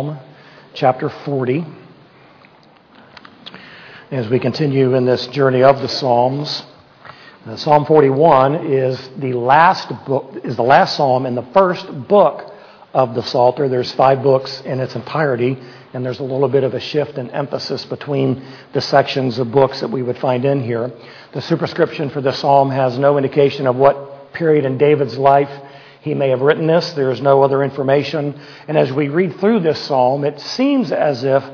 Psalm chapter 40. As we continue in this journey of the Psalms, uh, Psalm 41 is the last book is the last psalm in the first book of the Psalter. There's five books in its entirety, and there's a little bit of a shift in emphasis between the sections of books that we would find in here. The superscription for the psalm has no indication of what period in David's life he may have written this. There is no other information. And as we read through this psalm, it seems as if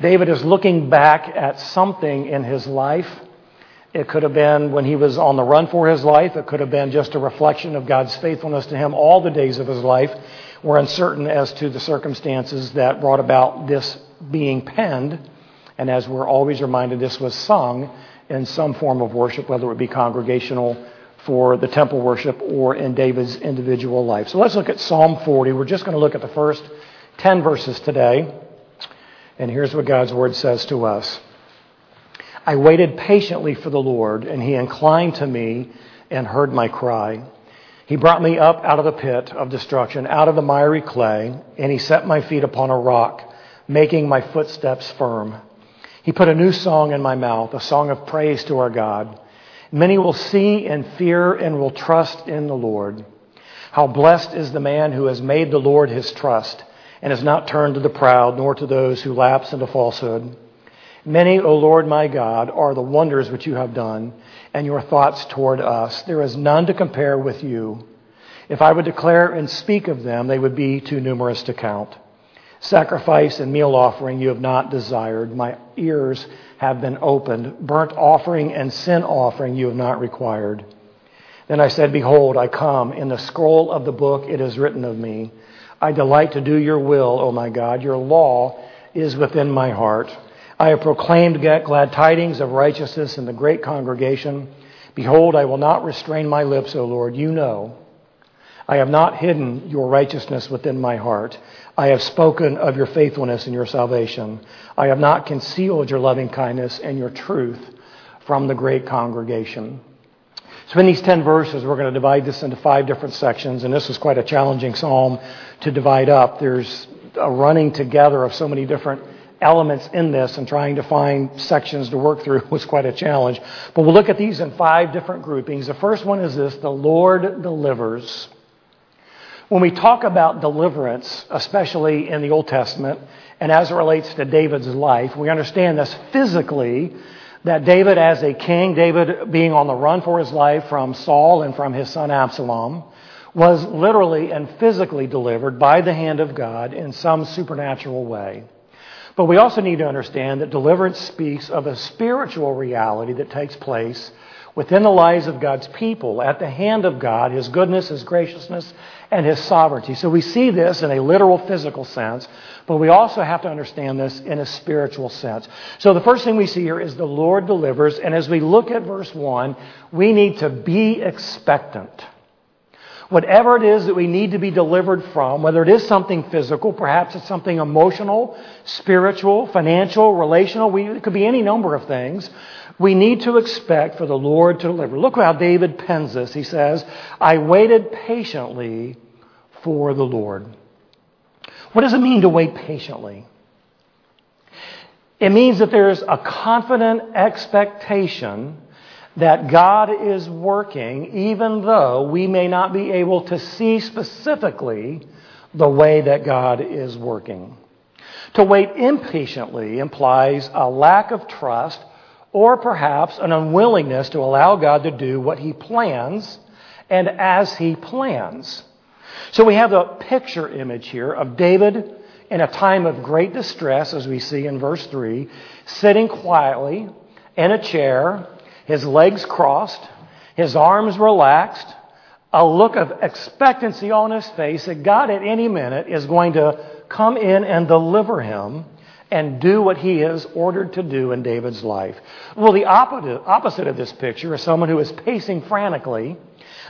David is looking back at something in his life. It could have been when he was on the run for his life. It could have been just a reflection of God's faithfulness to him all the days of his life. We're uncertain as to the circumstances that brought about this being penned. And as we're always reminded, this was sung in some form of worship, whether it be congregational for the temple worship or in David's individual life. So let's look at Psalm 40. We're just going to look at the first 10 verses today. And here's what God's word says to us I waited patiently for the Lord, and he inclined to me and heard my cry. He brought me up out of the pit of destruction, out of the miry clay, and he set my feet upon a rock, making my footsteps firm. He put a new song in my mouth, a song of praise to our God. Many will see and fear and will trust in the Lord. How blessed is the man who has made the Lord his trust and has not turned to the proud nor to those who lapse into falsehood. Many, O Lord my God, are the wonders which you have done and your thoughts toward us. There is none to compare with you. If I would declare and speak of them, they would be too numerous to count. Sacrifice and meal offering you have not desired. My ears have been opened. Burnt offering and sin offering you have not required. Then I said, Behold, I come. In the scroll of the book it is written of me. I delight to do your will, O my God. Your law is within my heart. I have proclaimed glad tidings of righteousness in the great congregation. Behold, I will not restrain my lips, O Lord. You know. I have not hidden your righteousness within my heart. I have spoken of your faithfulness and your salvation. I have not concealed your loving kindness and your truth from the great congregation. So, in these 10 verses, we're going to divide this into five different sections, and this is quite a challenging psalm to divide up. There's a running together of so many different elements in this, and trying to find sections to work through was quite a challenge. But we'll look at these in five different groupings. The first one is this the Lord delivers. When we talk about deliverance, especially in the Old Testament, and as it relates to David's life, we understand this physically that David, as a king, David being on the run for his life from Saul and from his son Absalom, was literally and physically delivered by the hand of God in some supernatural way. But we also need to understand that deliverance speaks of a spiritual reality that takes place within the lives of God's people at the hand of God, His goodness, His graciousness, and His sovereignty. So we see this in a literal physical sense, but we also have to understand this in a spiritual sense. So the first thing we see here is the Lord delivers, and as we look at verse 1, we need to be expectant. Whatever it is that we need to be delivered from, whether it is something physical, perhaps it's something emotional, spiritual, financial, relational, we, it could be any number of things we need to expect for the Lord to deliver. Look how David pens this. He says, I waited patiently for the Lord. What does it mean to wait patiently? It means that there's a confident expectation that God is working, even though we may not be able to see specifically the way that God is working. To wait impatiently implies a lack of trust or perhaps an unwillingness to allow God to do what He plans and as He plans. So we have a picture image here of David in a time of great distress, as we see in verse 3, sitting quietly in a chair, his legs crossed, his arms relaxed, a look of expectancy on his face that God at any minute is going to come in and deliver him and do what he is ordered to do in David's life. Well, the opposite of this picture is someone who is pacing frantically.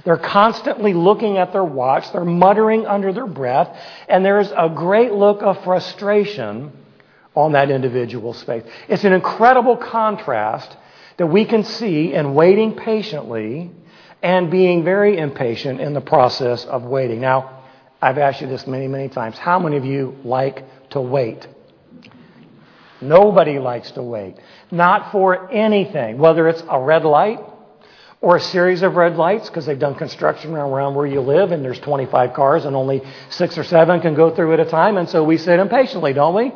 They're constantly looking at their watch. They're muttering under their breath. And there's a great look of frustration on that individual's face. It's an incredible contrast that we can see in waiting patiently and being very impatient in the process of waiting. Now, I've asked you this many, many times. How many of you like to wait? Nobody likes to wait. Not for anything, whether it's a red light or a series of red lights because they've done construction around where you live and there's 25 cars and only six or seven can go through at a time. And so we sit impatiently, don't we?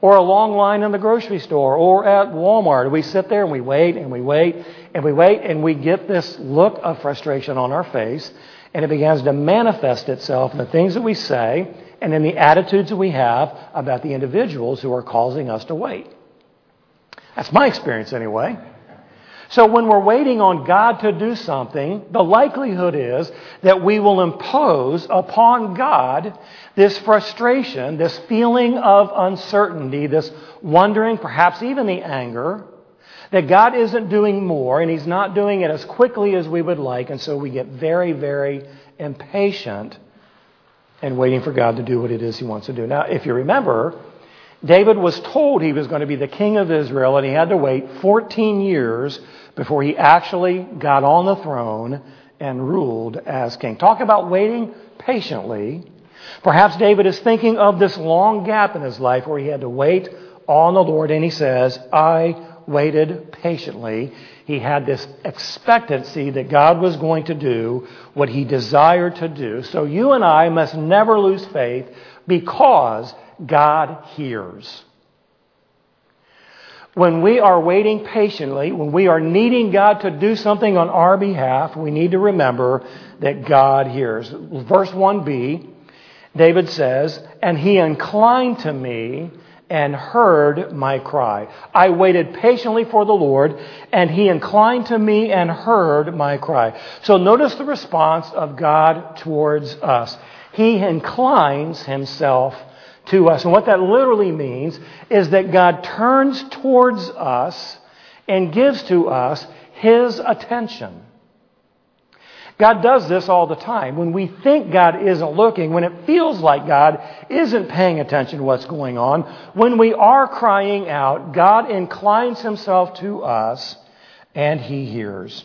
Or a long line in the grocery store or at Walmart. We sit there and we wait and we wait and we wait and we get this look of frustration on our face and it begins to manifest itself in the things that we say and in the attitudes that we have about the individuals who are causing us to wait. That's my experience anyway. So when we're waiting on God to do something, the likelihood is that we will impose upon God this frustration, this feeling of uncertainty, this wondering, perhaps even the anger, that God isn't doing more and He's not doing it as quickly as we would like, and so we get very, very impatient and waiting for God to do what it is He wants to do. Now, if you remember, David was told he was going to be the king of Israel, and he had to wait 14 years before he actually got on the throne and ruled as king. Talk about waiting patiently. Perhaps David is thinking of this long gap in his life where he had to wait on the Lord, and he says, I waited patiently. He had this expectancy that God was going to do what he desired to do. So you and I must never lose faith because God hears. When we are waiting patiently, when we are needing God to do something on our behalf, we need to remember that God hears. Verse 1b, David says, And he inclined to me and heard my cry. I waited patiently for the Lord, and he inclined to me and heard my cry. So notice the response of God towards us. He inclines himself to us. And what that literally means is that God turns towards us and gives to us his attention. God does this all the time. When we think God isn't looking, when it feels like God isn't paying attention to what's going on, when we are crying out, God inclines himself to us and he hears.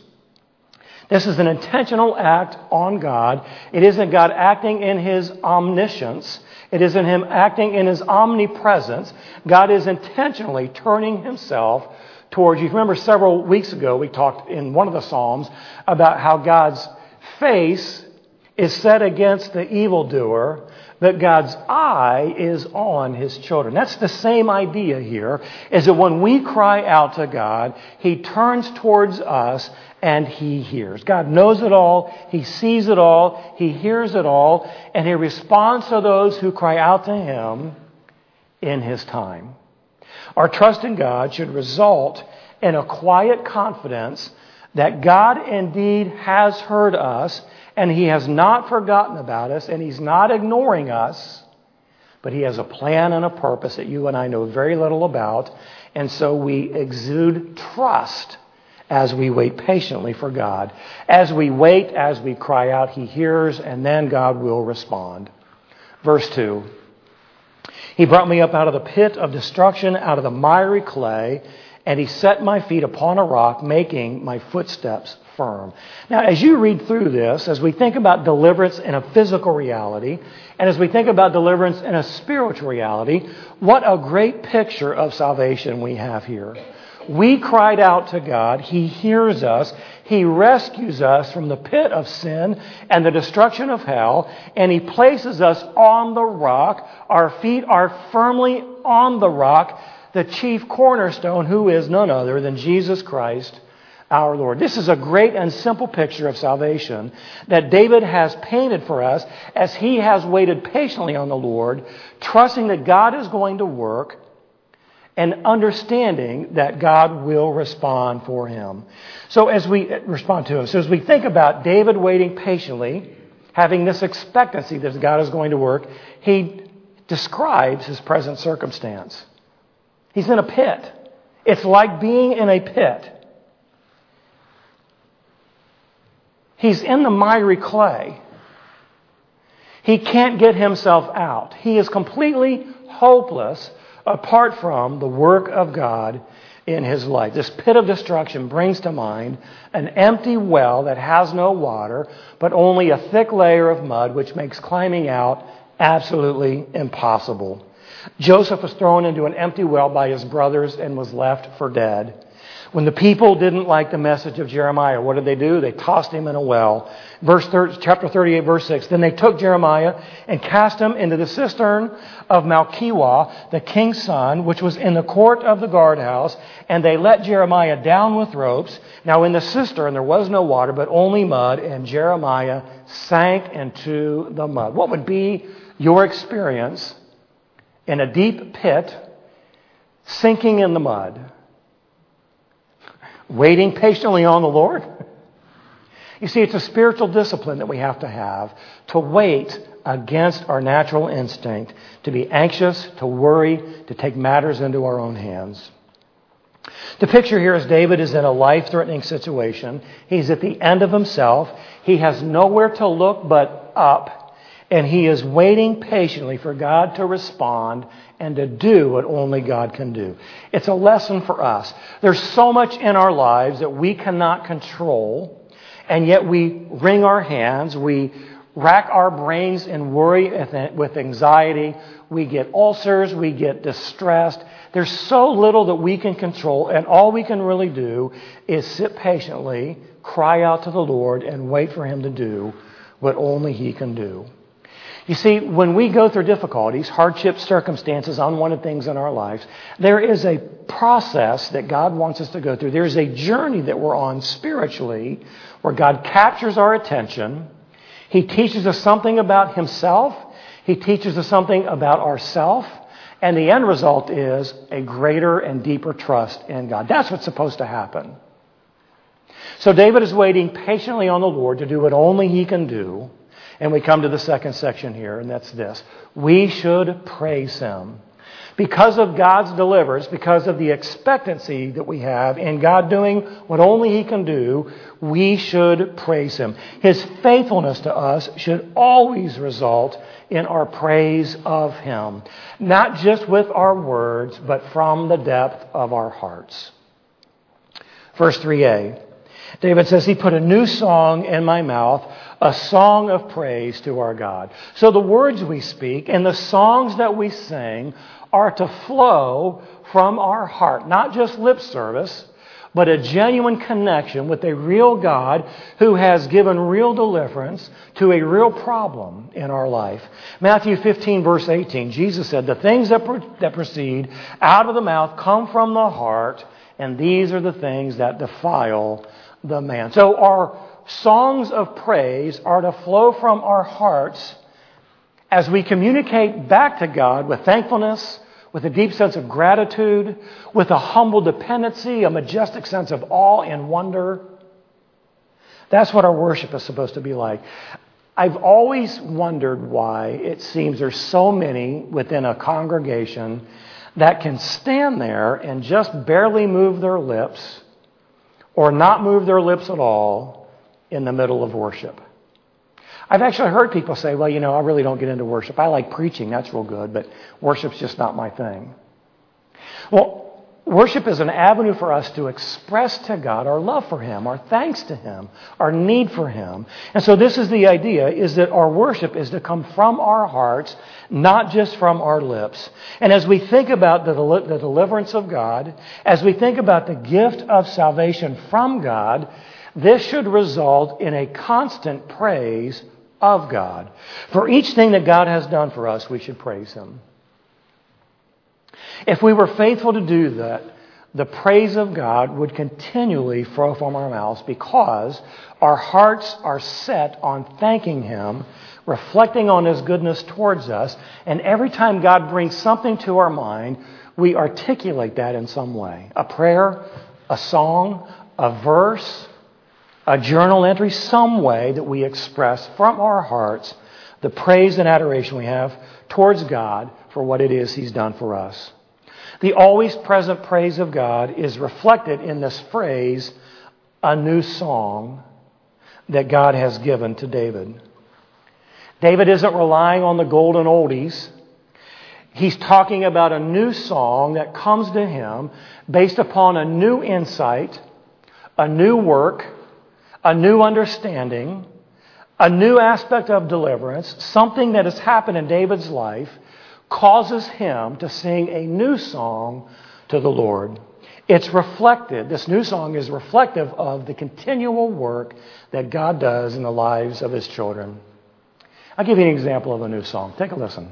This is an intentional act on God. It isn't God acting in his omniscience. It isn't him acting in his omnipresence. God is intentionally turning himself towards you. Remember several weeks ago we talked in one of the Psalms about how God's face is set against the evildoer, that God's eye is on his children. That's the same idea here, is that when we cry out to God, he turns towards us and he hears. God knows it all, he sees it all, he hears it all, and he responds to those who cry out to him in his time. Our trust in God should result in a quiet confidence that God indeed has heard us and He has not forgotten about us and He's not ignoring us, but He has a plan and a purpose that you and I know very little about. And so we exude trust as we wait patiently for God. As we wait, as we cry out, He hears, and then God will respond. Verse 2 He brought me up out of the pit of destruction, out of the miry clay and he set my feet upon a rock, making my footsteps firm. Now, as you read through this, as we think about deliverance in a physical reality, and as we think about deliverance in a spiritual reality, what a great picture of salvation we have here. We cried out to God. He hears us. He rescues us from the pit of sin and the destruction of hell, and He places us on the rock. Our feet are firmly on the rock the chief cornerstone, who is none other than Jesus Christ our Lord. This is a great and simple picture of salvation that David has painted for us as he has waited patiently on the Lord, trusting that God is going to work and understanding that God will respond for him. So as we uh, respond to him, so as we think about David waiting patiently, having this expectancy that God is going to work, he describes his present circumstance. He's in a pit. It's like being in a pit. He's in the miry clay. He can't get himself out. He is completely hopeless apart from the work of God in his life. This pit of destruction brings to mind an empty well that has no water, but only a thick layer of mud, which makes climbing out absolutely impossible. Joseph was thrown into an empty well by his brothers and was left for dead. When the people didn't like the message of Jeremiah, what did they do? They tossed him in a well. Verse 30, chapter 38, verse 6. Then they took Jeremiah and cast him into the cistern of Malchiah, the king's son, which was in the court of the guardhouse, and they let Jeremiah down with ropes. Now in the cistern there was no water, but only mud, and Jeremiah sank into the mud. What would be your experience in a deep pit, sinking in the mud? waiting patiently on the Lord. You see, it's a spiritual discipline that we have to have to wait against our natural instinct, to be anxious, to worry, to take matters into our own hands. The picture here is David is in a life threatening situation. He's at the end of himself. He has nowhere to look but up and he is waiting patiently for God to respond and to do what only God can do. It's a lesson for us. There's so much in our lives that we cannot control, and yet we wring our hands, we rack our brains and worry with anxiety, we get ulcers, we get distressed. There's so little that we can control, and all we can really do is sit patiently, cry out to the Lord, and wait for Him to do what only He can do. You see, when we go through difficulties, hardships, circumstances, unwanted things in our lives, there is a process that God wants us to go through. There's a journey that we're on spiritually where God captures our attention. He teaches us something about Himself. He teaches us something about ourself. And the end result is a greater and deeper trust in God. That's what's supposed to happen. So David is waiting patiently on the Lord to do what only He can do. And we come to the second section here, and that's this. We should praise Him. Because of God's deliverance, because of the expectancy that we have in God doing what only He can do, we should praise Him. His faithfulness to us should always result in our praise of Him, not just with our words, but from the depth of our hearts. Verse 3a David says, He put a new song in my mouth, a song of praise to our God. So the words we speak and the songs that we sing are to flow from our heart, not just lip service, but a genuine connection with a real God who has given real deliverance to a real problem in our life. Matthew 15, verse 18, Jesus said, The things that, pro- that proceed out of the mouth come from the heart, and these are the things that defile the man. So our songs of praise are to flow from our hearts as we communicate back to God with thankfulness, with a deep sense of gratitude, with a humble dependency, a majestic sense of awe and wonder. That's what our worship is supposed to be like. I've always wondered why it seems there's so many within a congregation that can stand there and just barely move their lips or not move their lips at all in the middle of worship. I've actually heard people say, well, you know, I really don't get into worship. I like preaching, that's real good, but worship's just not my thing. Well, Worship is an avenue for us to express to God our love for Him, our thanks to Him, our need for Him. And so this is the idea, is that our worship is to come from our hearts, not just from our lips. And as we think about the, the deliverance of God, as we think about the gift of salvation from God, this should result in a constant praise of God. For each thing that God has done for us, we should praise Him. If we were faithful to do that, the praise of God would continually flow from our mouths because our hearts are set on thanking Him, reflecting on His goodness towards us, and every time God brings something to our mind, we articulate that in some way a prayer, a song, a verse, a journal entry, some way that we express from our hearts the praise and adoration we have towards God for what it is He's done for us. The always present praise of God is reflected in this phrase, a new song that God has given to David. David isn't relying on the golden oldies. He's talking about a new song that comes to him based upon a new insight, a new work, a new understanding, a new aspect of deliverance, something that has happened in David's life causes him to sing a new song to the Lord. It's reflected, this new song is reflective of the continual work that God does in the lives of his children. I'll give you an example of a new song. Take a listen.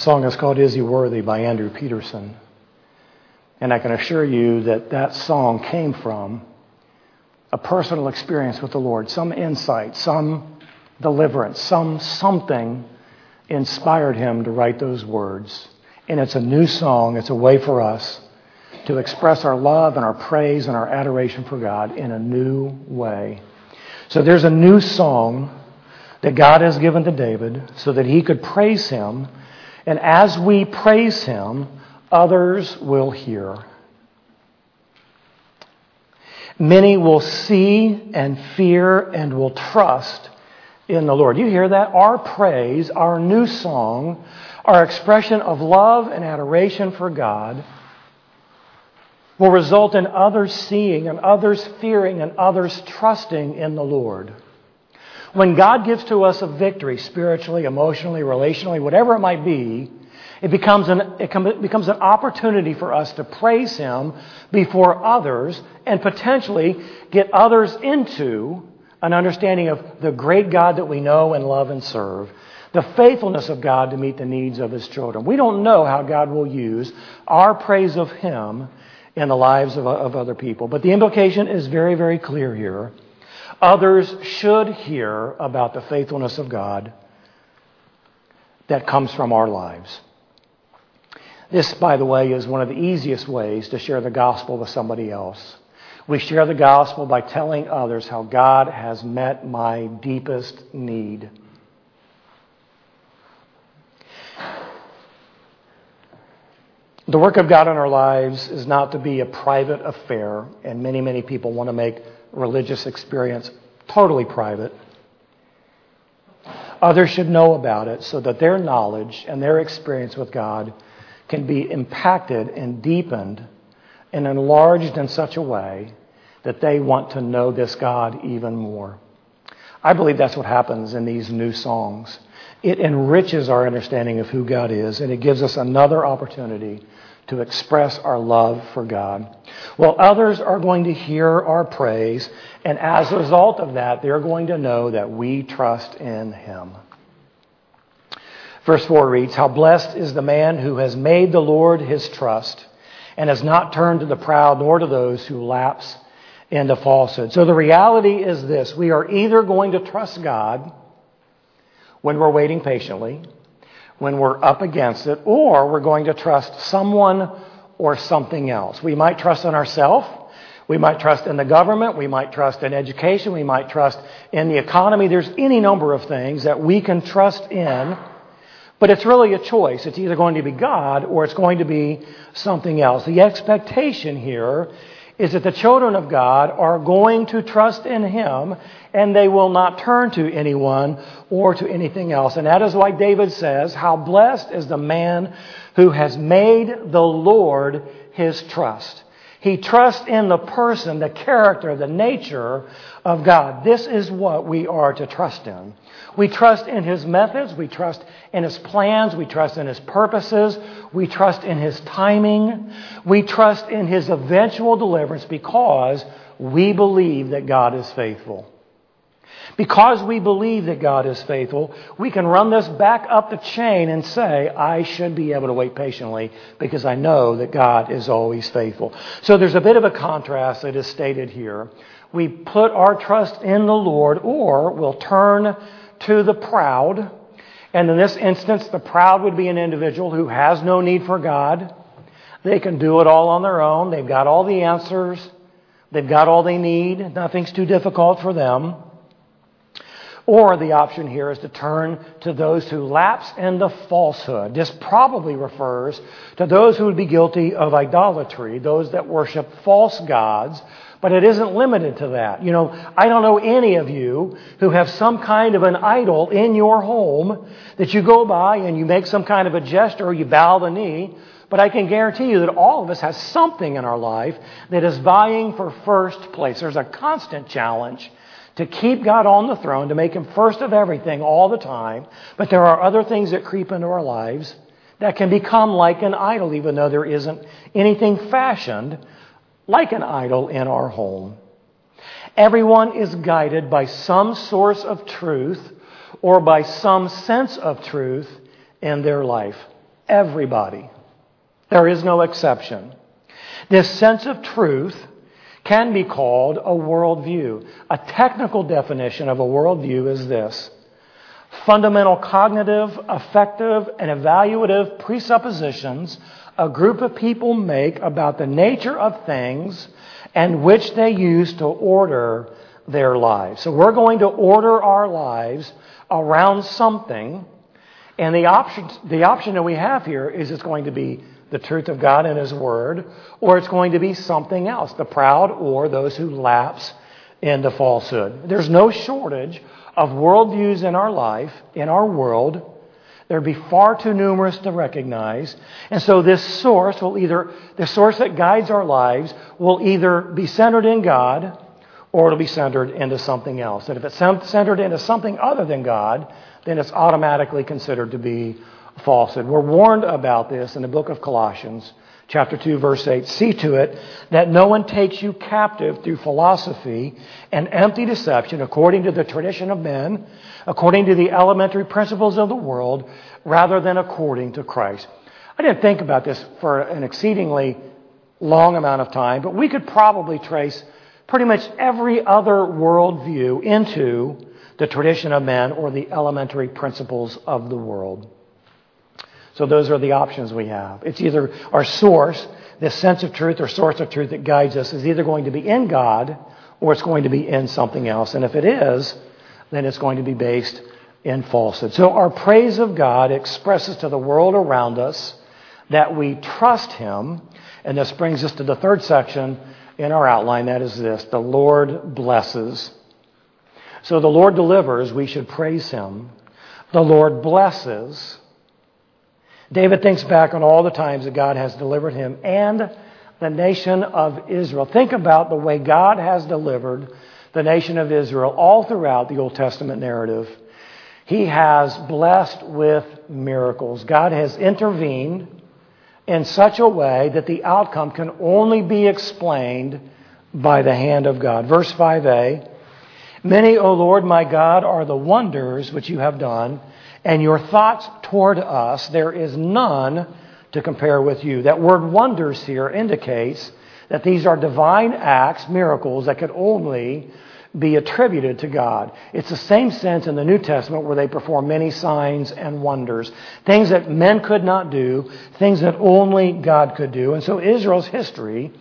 Song is called Is He Worthy by Andrew Peterson. And I can assure you that that song came from a personal experience with the Lord, some insight, some deliverance, some something inspired him to write those words. And it's a new song. It's a way for us to express our love and our praise and our adoration for God in a new way. So there's a new song that God has given to David so that he could praise him and as we praise Him, others will hear. Many will see and fear and will trust in the Lord. You hear that? Our praise, our new song, our expression of love and adoration for God will result in others seeing and others fearing and others trusting in the Lord. When God gives to us a victory, spiritually, emotionally, relationally, whatever it might be, it becomes an, it becomes an opportunity for us to praise Him before others and potentially get others into an understanding of the great God that we know and love and serve, the faithfulness of God to meet the needs of His children. We don't know how God will use our praise of Him in the lives of, of other people, but the implication is very, very clear here. Others should hear about the faithfulness of God that comes from our lives. This, by the way, is one of the easiest ways to share the gospel with somebody else. We share the gospel by telling others how God has met my deepest need. The work of God in our lives is not to be a private affair, and many, many people want to make religious experience totally private. Others should know about it so that their knowledge and their experience with God can be impacted and deepened and enlarged in such a way that they want to know this God even more. I believe that's what happens in these new songs. It enriches our understanding of who God is, and it gives us another opportunity to express our love for God. Well, others are going to hear our praise, and as a result of that, they're going to know that we trust in Him. Verse 4 reads, How blessed is the man who has made the Lord his trust and has not turned to the proud nor to those who lapse into falsehood. So the reality is this we are either going to trust God when we're waiting patiently, when we're up against it, or we're going to trust someone or something else. We might trust in ourselves. We might trust in the government. We might trust in education. We might trust in the economy. There's any number of things that we can trust in but it's really a choice. It's either going to be God or it's going to be something else. The expectation here is that the children of God are going to trust in Him and they will not turn to anyone or to anything else. And that is why David says, How blessed is the man who has made the Lord his trust. He trusts in the person, the character, the nature of God. This is what we are to trust in. We trust in His methods. We trust in His plans. We trust in His purposes. We trust in His timing. We trust in His eventual deliverance because we believe that God is faithful. Because we believe that God is faithful, we can run this back up the chain and say, I should be able to wait patiently because I know that God is always faithful. So there's a bit of a contrast that is stated here. We put our trust in the Lord or we'll turn to the proud. And in this instance, the proud would be an individual who has no need for God. They can do it all on their own. They've got all the answers. They've got all they need. Nothing's too difficult for them. Or the option here is to turn to those who lapse into falsehood. This probably refers to those who would be guilty of idolatry, those that worship false gods, but it isn't limited to that. You know, I don't know any of you who have some kind of an idol in your home that you go by and you make some kind of a gesture or you bow the knee. But I can guarantee you that all of us has something in our life that is vying for first place. There's a constant challenge to keep God on the throne, to make Him first of everything all the time. But there are other things that creep into our lives that can become like an idol, even though there isn't anything fashioned like an idol in our home. Everyone is guided by some source of truth or by some sense of truth in their life. everybody. There is no exception. This sense of truth can be called a worldview. A technical definition of a worldview is this fundamental cognitive, affective, and evaluative presuppositions a group of people make about the nature of things and which they use to order their lives. So we're going to order our lives around something, and the option, the option that we have here is it's going to be the truth of God and His Word, or it's going to be something else, the proud or those who lapse into falsehood. There's no shortage of worldviews in our life, in our world. There'd be far too numerous to recognize. And so this source will either, the source that guides our lives will either be centered in God or it'll be centered into something else. And if it's centered into something other than God, then it's automatically considered to be falsehood. We're warned about this in the book of Colossians, chapter 2, verse 8. See to it that no one takes you captive through philosophy and empty deception according to the tradition of men, according to the elementary principles of the world, rather than according to Christ. I didn't think about this for an exceedingly long amount of time, but we could probably trace pretty much every other worldview into the tradition of men or the elementary principles of the world. So those are the options we have. It's either our source, this sense of truth or source of truth that guides us, is either going to be in God or it's going to be in something else. And if it is, then it's going to be based in falsehood. So our praise of God expresses to the world around us that we trust Him. And this brings us to the third section in our outline. That is this the Lord blesses. So the Lord delivers, we should praise Him. The Lord blesses, David thinks back on all the times that God has delivered him and the nation of Israel. Think about the way God has delivered the nation of Israel all throughout the Old Testament narrative. He has blessed with miracles. God has intervened in such a way that the outcome can only be explained by the hand of God. Verse 5a Many, O Lord my God, are the wonders which you have done and your thoughts toward us, there is none to compare with you. That word wonders here indicates that these are divine acts, miracles that could only be attributed to God. It's the same sense in the New Testament where they perform many signs and wonders. Things that men could not do, things that only God could do. And so Israel's history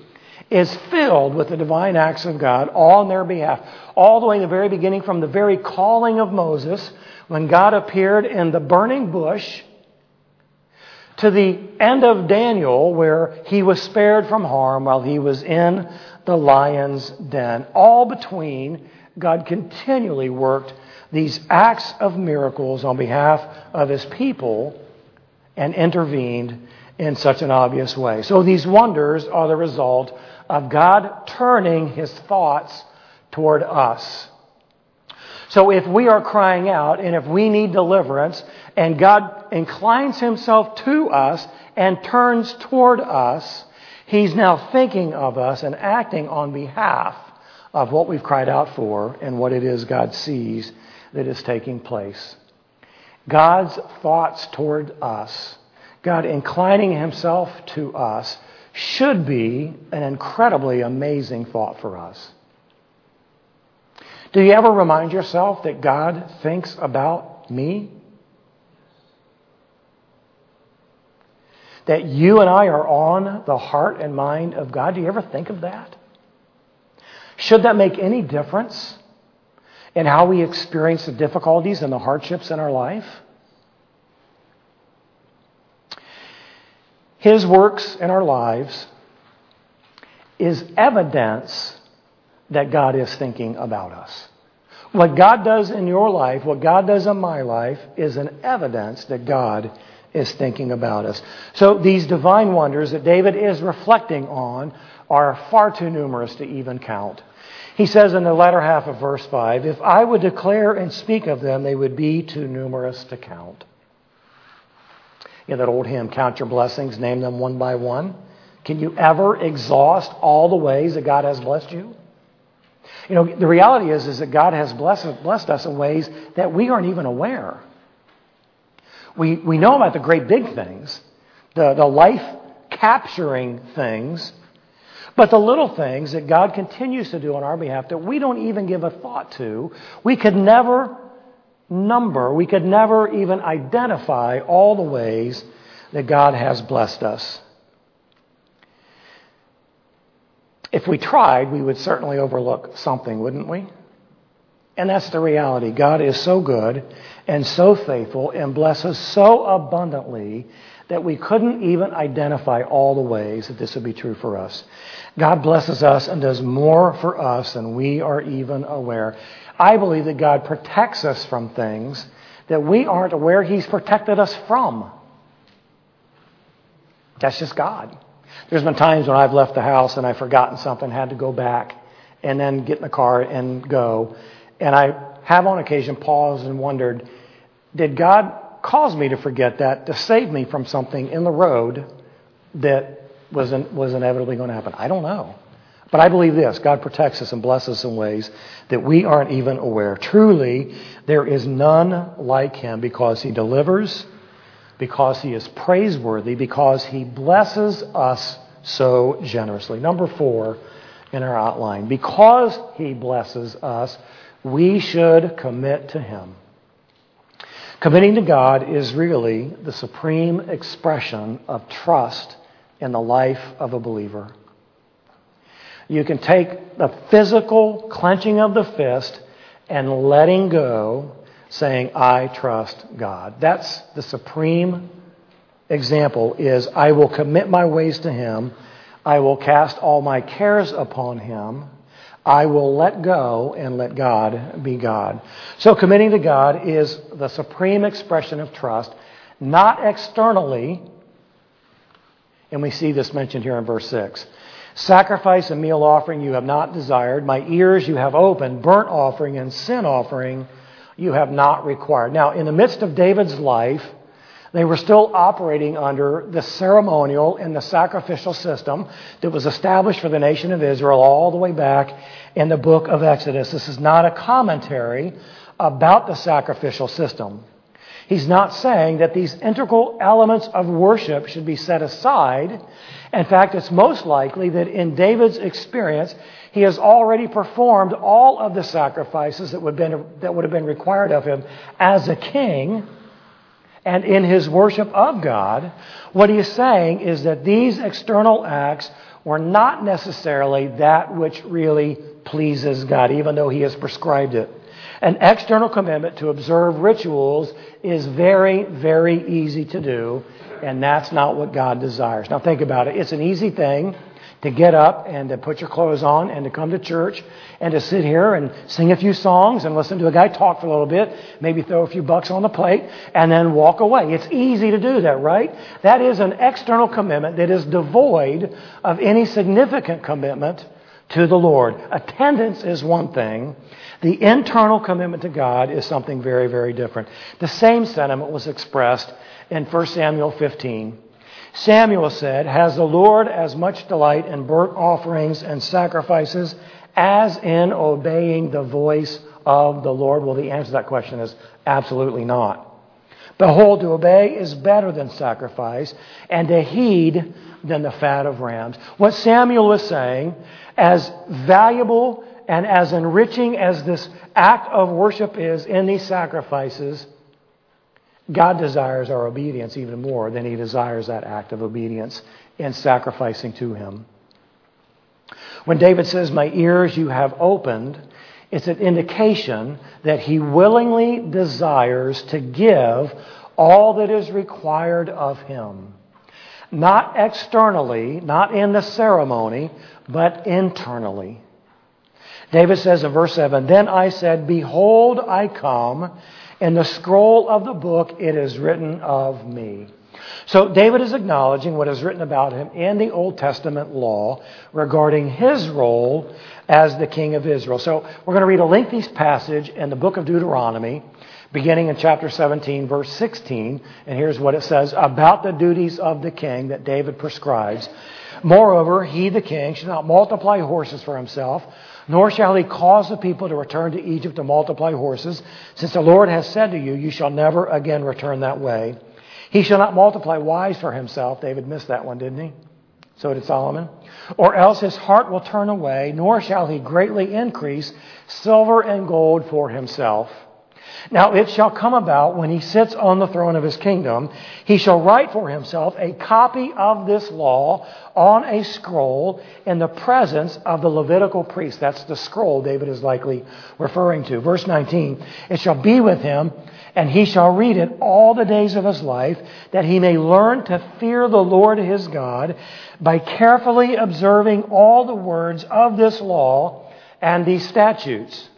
is filled with the divine acts of God all on their behalf. All the way in the very beginning, from the very calling of Moses when God appeared in the burning bush to the end of Daniel, where he was spared from harm while he was in the lion's den. All between, God continually worked these acts of miracles on behalf of his people and intervened in such an obvious way. So these wonders are the result of God turning his thoughts toward us. So if we are crying out and if we need deliverance and God inclines himself to us and turns toward us, he's now thinking of us and acting on behalf of what we've cried out for and what it is God sees that is taking place. God's thoughts toward us, God inclining himself to us, should be an incredibly amazing thought for us. Do you ever remind yourself that God thinks about me? That you and I are on the heart and mind of God? Do you ever think of that? Should that make any difference in how we experience the difficulties and the hardships in our life? His works in our lives is evidence that God is thinking about us. What God does in your life, what God does in my life, is an evidence that God is thinking about us. So these divine wonders that David is reflecting on are far too numerous to even count. He says in the latter half of verse 5 If I would declare and speak of them, they would be too numerous to count. You know that old hymn, Count Your Blessings, name them one by one. Can you ever exhaust all the ways that God has blessed you? You know, the reality is, is that God has blessed, blessed us in ways that we aren't even aware. We, we know about the great big things, the, the life capturing things, but the little things that God continues to do on our behalf that we don't even give a thought to, we could never number, we could never even identify all the ways that God has blessed us. If we tried, we would certainly overlook something, wouldn't we? And that's the reality. God is so good and so faithful and blesses so abundantly that we couldn't even identify all the ways that this would be true for us. God blesses us and does more for us than we are even aware. I believe that God protects us from things that we aren't aware He's protected us from. That's just God. There's been times when I've left the house and I've forgotten something, had to go back and then get in the car and go. And I have on occasion paused and wondered, did God cause me to forget that to save me from something in the road that was, in, was inevitably going to happen? I don't know. But I believe this God protects us and blesses us in ways that we aren't even aware. Truly, there is none like him because he delivers, because he is praiseworthy, because he blesses us so generously. Number four in our outline because he blesses us, we should commit to him. Committing to God is really the supreme expression of trust in the life of a believer. You can take the physical clenching of the fist and letting go, saying, I trust God. That's the supreme example is I will commit my ways to him. I will cast all my cares upon him. I will let go and let God be God. So committing to God is the supreme expression of trust, not externally. And we see this mentioned here in verse 6. Sacrifice and meal offering you have not desired. My ears you have opened. Burnt offering and sin offering you have not required. Now, in the midst of David's life, they were still operating under the ceremonial and the sacrificial system that was established for the nation of Israel all the way back in the book of Exodus. This is not a commentary about the sacrificial system. He's not saying that these integral elements of worship should be set aside. In fact, it's most likely that in David's experience, he has already performed all of the sacrifices that would, been, that would have been required of him as a king and in his worship of God, what he is saying is that these external acts were not necessarily that which really pleases God, even though he has prescribed it. An external commitment to observe rituals is very, very easy to do, and that's not what God desires. Now, think about it. It's an easy thing to get up and to put your clothes on and to come to church and to sit here and sing a few songs and listen to a guy talk for a little bit, maybe throw a few bucks on the plate, and then walk away. It's easy to do that, right? That is an external commitment that is devoid of any significant commitment to the Lord. Attendance is one thing. The internal commitment to God is something very, very different. The same sentiment was expressed in 1 Samuel 15 Samuel said, Has the Lord as much delight in burnt offerings and sacrifices as in obeying the voice of the Lord? Well, the answer to that question is absolutely not. Behold, to obey is better than sacrifice, and to heed than the fat of rams. What Samuel was saying, as valuable and as enriching as this act of worship is in these sacrifices, God desires our obedience even more than He desires that act of obedience in sacrificing to Him. When David says, My ears you have opened, it's an indication that he willingly desires to give all that is required of him. Not externally, not in the ceremony, but internally. David says in verse 7 Then I said, Behold, I come. In the scroll of the book, it is written of me. So David is acknowledging what is written about him in the Old Testament law regarding his role as the king of Israel. So we're going to read a lengthy passage in the book of Deuteronomy, beginning in chapter 17, verse 16. And here's what it says about the duties of the king that David prescribes. Moreover, he, the king, shall not multiply horses for himself nor shall he cause the people to return to Egypt to multiply horses, since the Lord has said to you, You shall never again return that way. He shall not multiply wives for himself. David missed that one, didn't he? So did Solomon. Or else his heart will turn away, nor shall he greatly increase silver and gold for himself. Now it shall come about when he sits on the throne of his kingdom, he shall write for himself a copy of this law on a scroll in the presence of the Levitical priest. That's the scroll David is likely referring to. Verse 19, it shall be with him, and he shall read it all the days of his life, that he may learn to fear the Lord his God by carefully observing all the words of this law and these statutes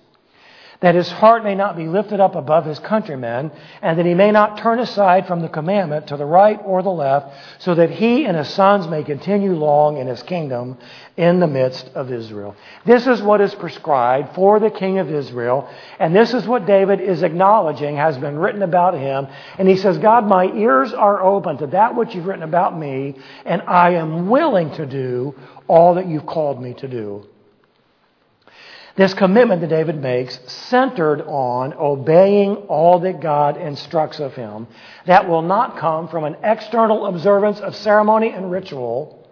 that his heart may not be lifted up above his countrymen, and that he may not turn aside from the commandment to the right or the left, so that he and his sons may continue long in his kingdom in the midst of Israel. This is what is prescribed for the king of Israel, and this is what David is acknowledging has been written about him. And he says, God, my ears are open to that which you've written about me, and I am willing to do all that you've called me to do. This commitment that David makes centered on obeying all that God instructs of him. That will not come from an external observance of ceremony and ritual.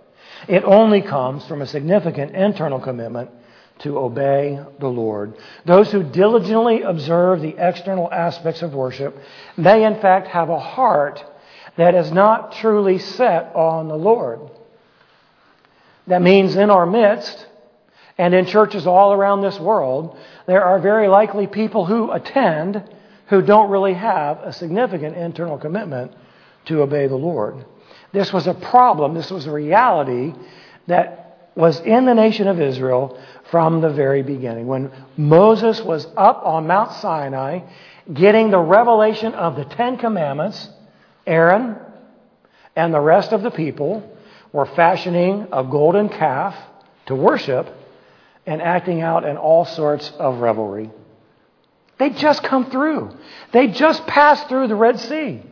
It only comes from a significant internal commitment to obey the Lord. Those who diligently observe the external aspects of worship may in fact have a heart that is not truly set on the Lord. That means in our midst, and in churches all around this world, there are very likely people who attend who don't really have a significant internal commitment to obey the Lord. This was a problem, this was a reality that was in the nation of Israel from the very beginning. When Moses was up on Mount Sinai getting the revelation of the Ten Commandments, Aaron and the rest of the people were fashioning a golden calf to worship and acting out in all sorts of revelry. They just come through. They just passed through the Red Sea.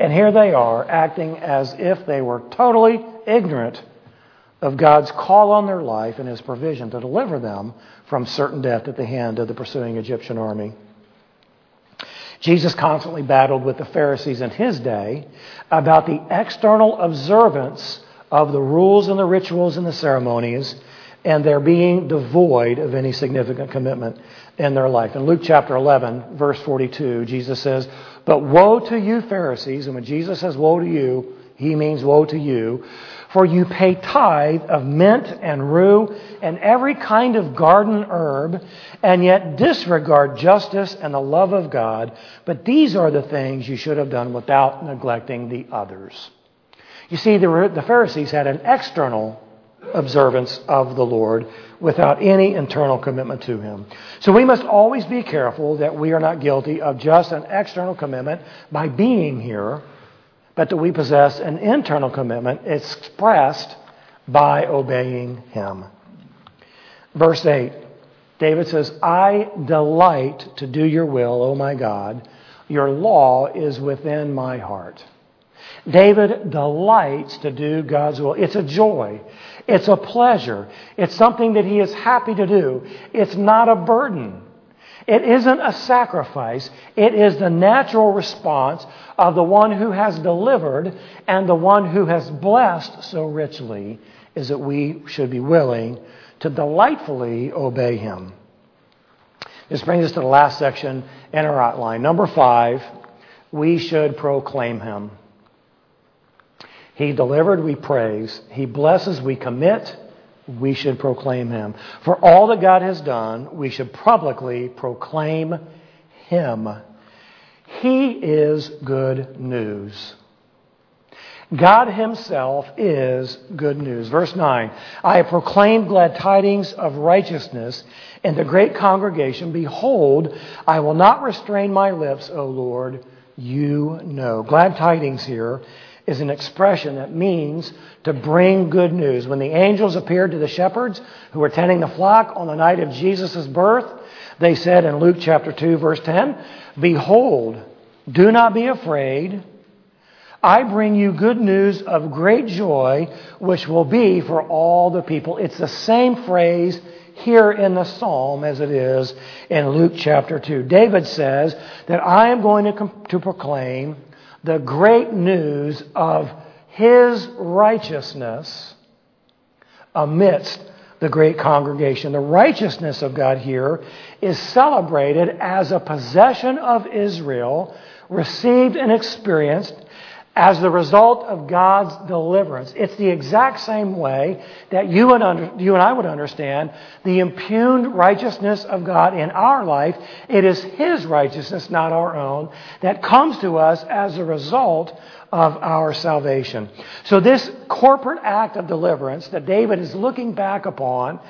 And here they are acting as if they were totally ignorant of God's call on their life and His provision to deliver them from certain death at the hand of the pursuing Egyptian army. Jesus constantly battled with the Pharisees in his day about the external observance of the rules and the rituals and the ceremonies and they're being devoid of any significant commitment in their life. In Luke chapter 11, verse 42, Jesus says, But woe to you, Pharisees. And when Jesus says woe to you, he means woe to you. For you pay tithe of mint and rue and every kind of garden herb, and yet disregard justice and the love of God. But these are the things you should have done without neglecting the others. You see, the Pharisees had an external observance of the Lord without any internal commitment to Him. So we must always be careful that we are not guilty of just an external commitment by being here, but that we possess an internal commitment expressed by obeying Him. Verse 8, David says, I delight to do your will, O my God. Your law is within my heart. David delights to do God's will. It's a joy. It's a pleasure. It's something that he is happy to do. It's not a burden. It isn't a sacrifice. It is the natural response of the one who has delivered and the one who has blessed so richly is that we should be willing to delightfully obey him. This brings us to the last section in our outline. Number five, we should proclaim him. He delivered, we praise. He blesses, we commit. We should proclaim him. For all that God has done, we should publicly proclaim him. He is good news. God Himself is good news. Verse 9 I have proclaimed glad tidings of righteousness in the great congregation. Behold, I will not restrain my lips, O Lord. You know. Glad tidings here is an expression that means to bring good news. When the angels appeared to the shepherds who were tending the flock on the night of Jesus' birth, they said in Luke chapter 2, verse 10, Behold, do not be afraid. I bring you good news of great joy, which will be for all the people. It's the same phrase here in the psalm as it is in Luke chapter 2. David says that I am going to, to proclaim the great news of his righteousness amidst the great congregation. The righteousness of God here is celebrated as a possession of Israel, received and experienced as the result of God's deliverance. It's the exact same way that you and, under, you and I would understand the impugned righteousness of God in our life. It is His righteousness, not our own, that comes to us as a result of our salvation. So this corporate act of deliverance that David is looking back upon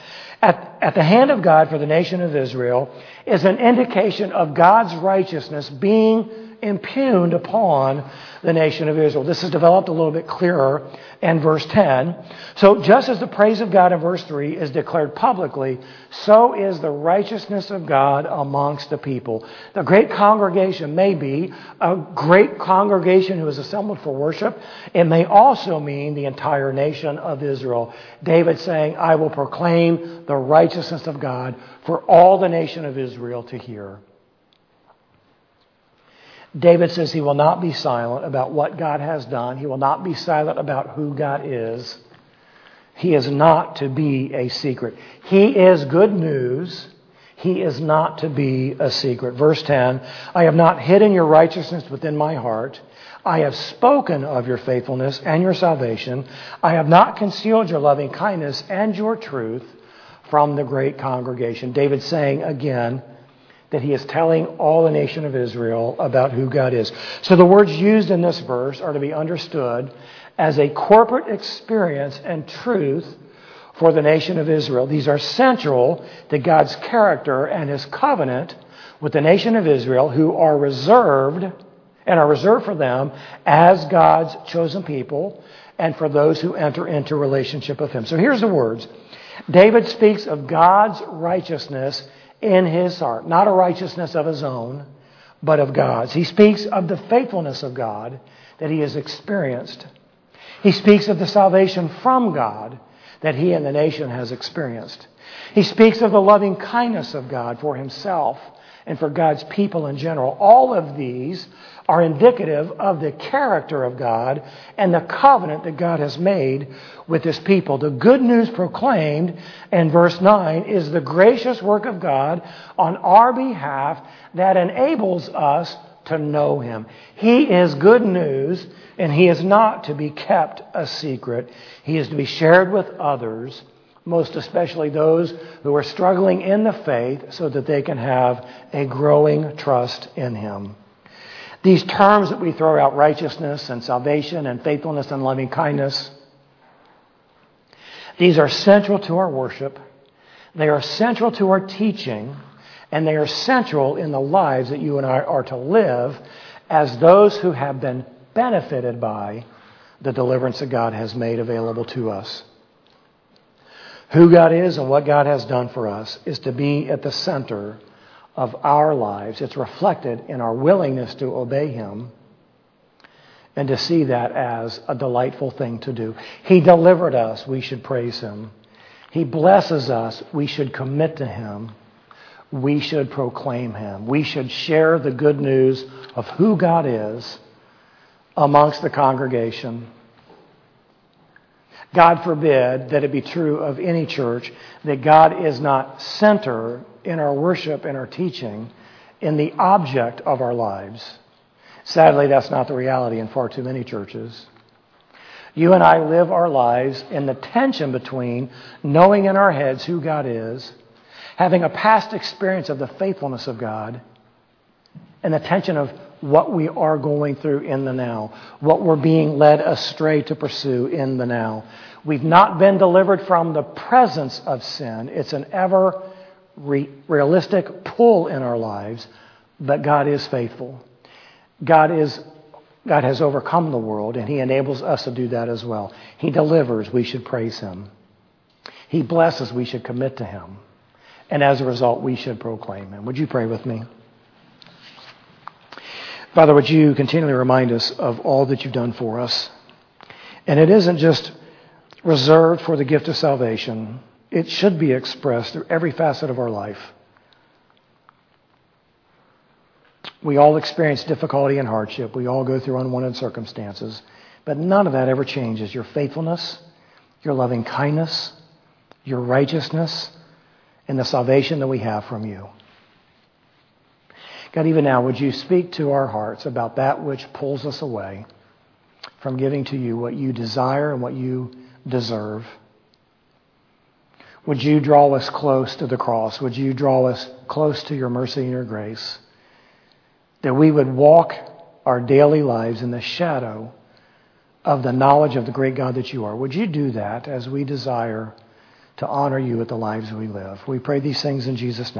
at, at the hand of God for the nation of Israel is an indication of God's righteousness being impugned upon the nation of Israel. This is developed a little bit clearer in verse 10. So, just as the praise of God in verse 3 is declared publicly, so is the righteousness of God amongst the people. The great congregation may be a great congregation who is assembled for worship. It may also mean the entire nation of Israel. David saying, I will proclaim the righteousness of God for all the nation of Israel to hear. David says he will not be silent about what God has done. He will not be silent about who God is. He is not to be a secret. He is good news. He is not to be a secret. Verse 10 I have not hidden your righteousness within my heart. I have spoken of your faithfulness and your salvation. I have not concealed your loving kindness and your truth from the great congregation. David saying again, that he is telling all the nation of Israel about who God is. So the words used in this verse are to be understood as a corporate experience and truth for the nation of Israel. These are central to God's character and his covenant with the nation of Israel who are reserved and are reserved for them as God's chosen people and for those who enter into relationship with him. So here's the words. David speaks of God's righteousness in his heart, not a righteousness of his own, but of God's. He speaks of the faithfulness of God that he has experienced. He speaks of the salvation from God that he and the nation has experienced. He speaks of the loving kindness of God for himself and for God's people in general. All of these are indicative of the character of God and the covenant that God has made with his people. The good news proclaimed in verse 9 is the gracious work of God on our behalf that enables us to know him. He is good news and he is not to be kept a secret. He is to be shared with others, most especially those who are struggling in the faith so that they can have a growing trust in him. These terms that we throw out righteousness and salvation and faithfulness and loving kindness these are central to our worship. They are central to our teaching. And they are central in the lives that you and I are to live as those who have been benefited by the deliverance that God has made available to us. Who God is and what God has done for us is to be at the center of our lives. It's reflected in our willingness to obey Him and to see that as a delightful thing to do. He delivered us, we should praise Him. He blesses us, we should commit to Him. We should proclaim Him. We should share the good news of who God is amongst the congregation. God forbid that it be true of any church that God is not center in our worship and our teaching in the object of our lives. Sadly, that's not the reality in far too many churches. You and I live our lives in the tension between knowing in our heads who God is, having a past experience of the faithfulness of God, and the tension of what we are going through in the now, what we're being led astray to pursue in the now. We've not been delivered from the presence of sin. It's an ever re- realistic pull in our lives, but God is faithful. God is God has overcome the world, and He enables us to do that as well. He delivers, we should praise Him. He blesses, we should commit to Him. And as a result, we should proclaim Him. Would you pray with me? Father, would you continually remind us of all that you've done for us? And it isn't just reserved for the gift of salvation, it should be expressed through every facet of our life. We all experience difficulty and hardship. We all go through unwanted circumstances. But none of that ever changes your faithfulness, your loving kindness, your righteousness, and the salvation that we have from you. God, even now, would you speak to our hearts about that which pulls us away from giving to you what you desire and what you deserve? Would you draw us close to the cross? Would you draw us close to your mercy and your grace? That we would walk our daily lives in the shadow of the knowledge of the great God that you are. Would you do that as we desire to honor you with the lives we live? We pray these things in Jesus' name.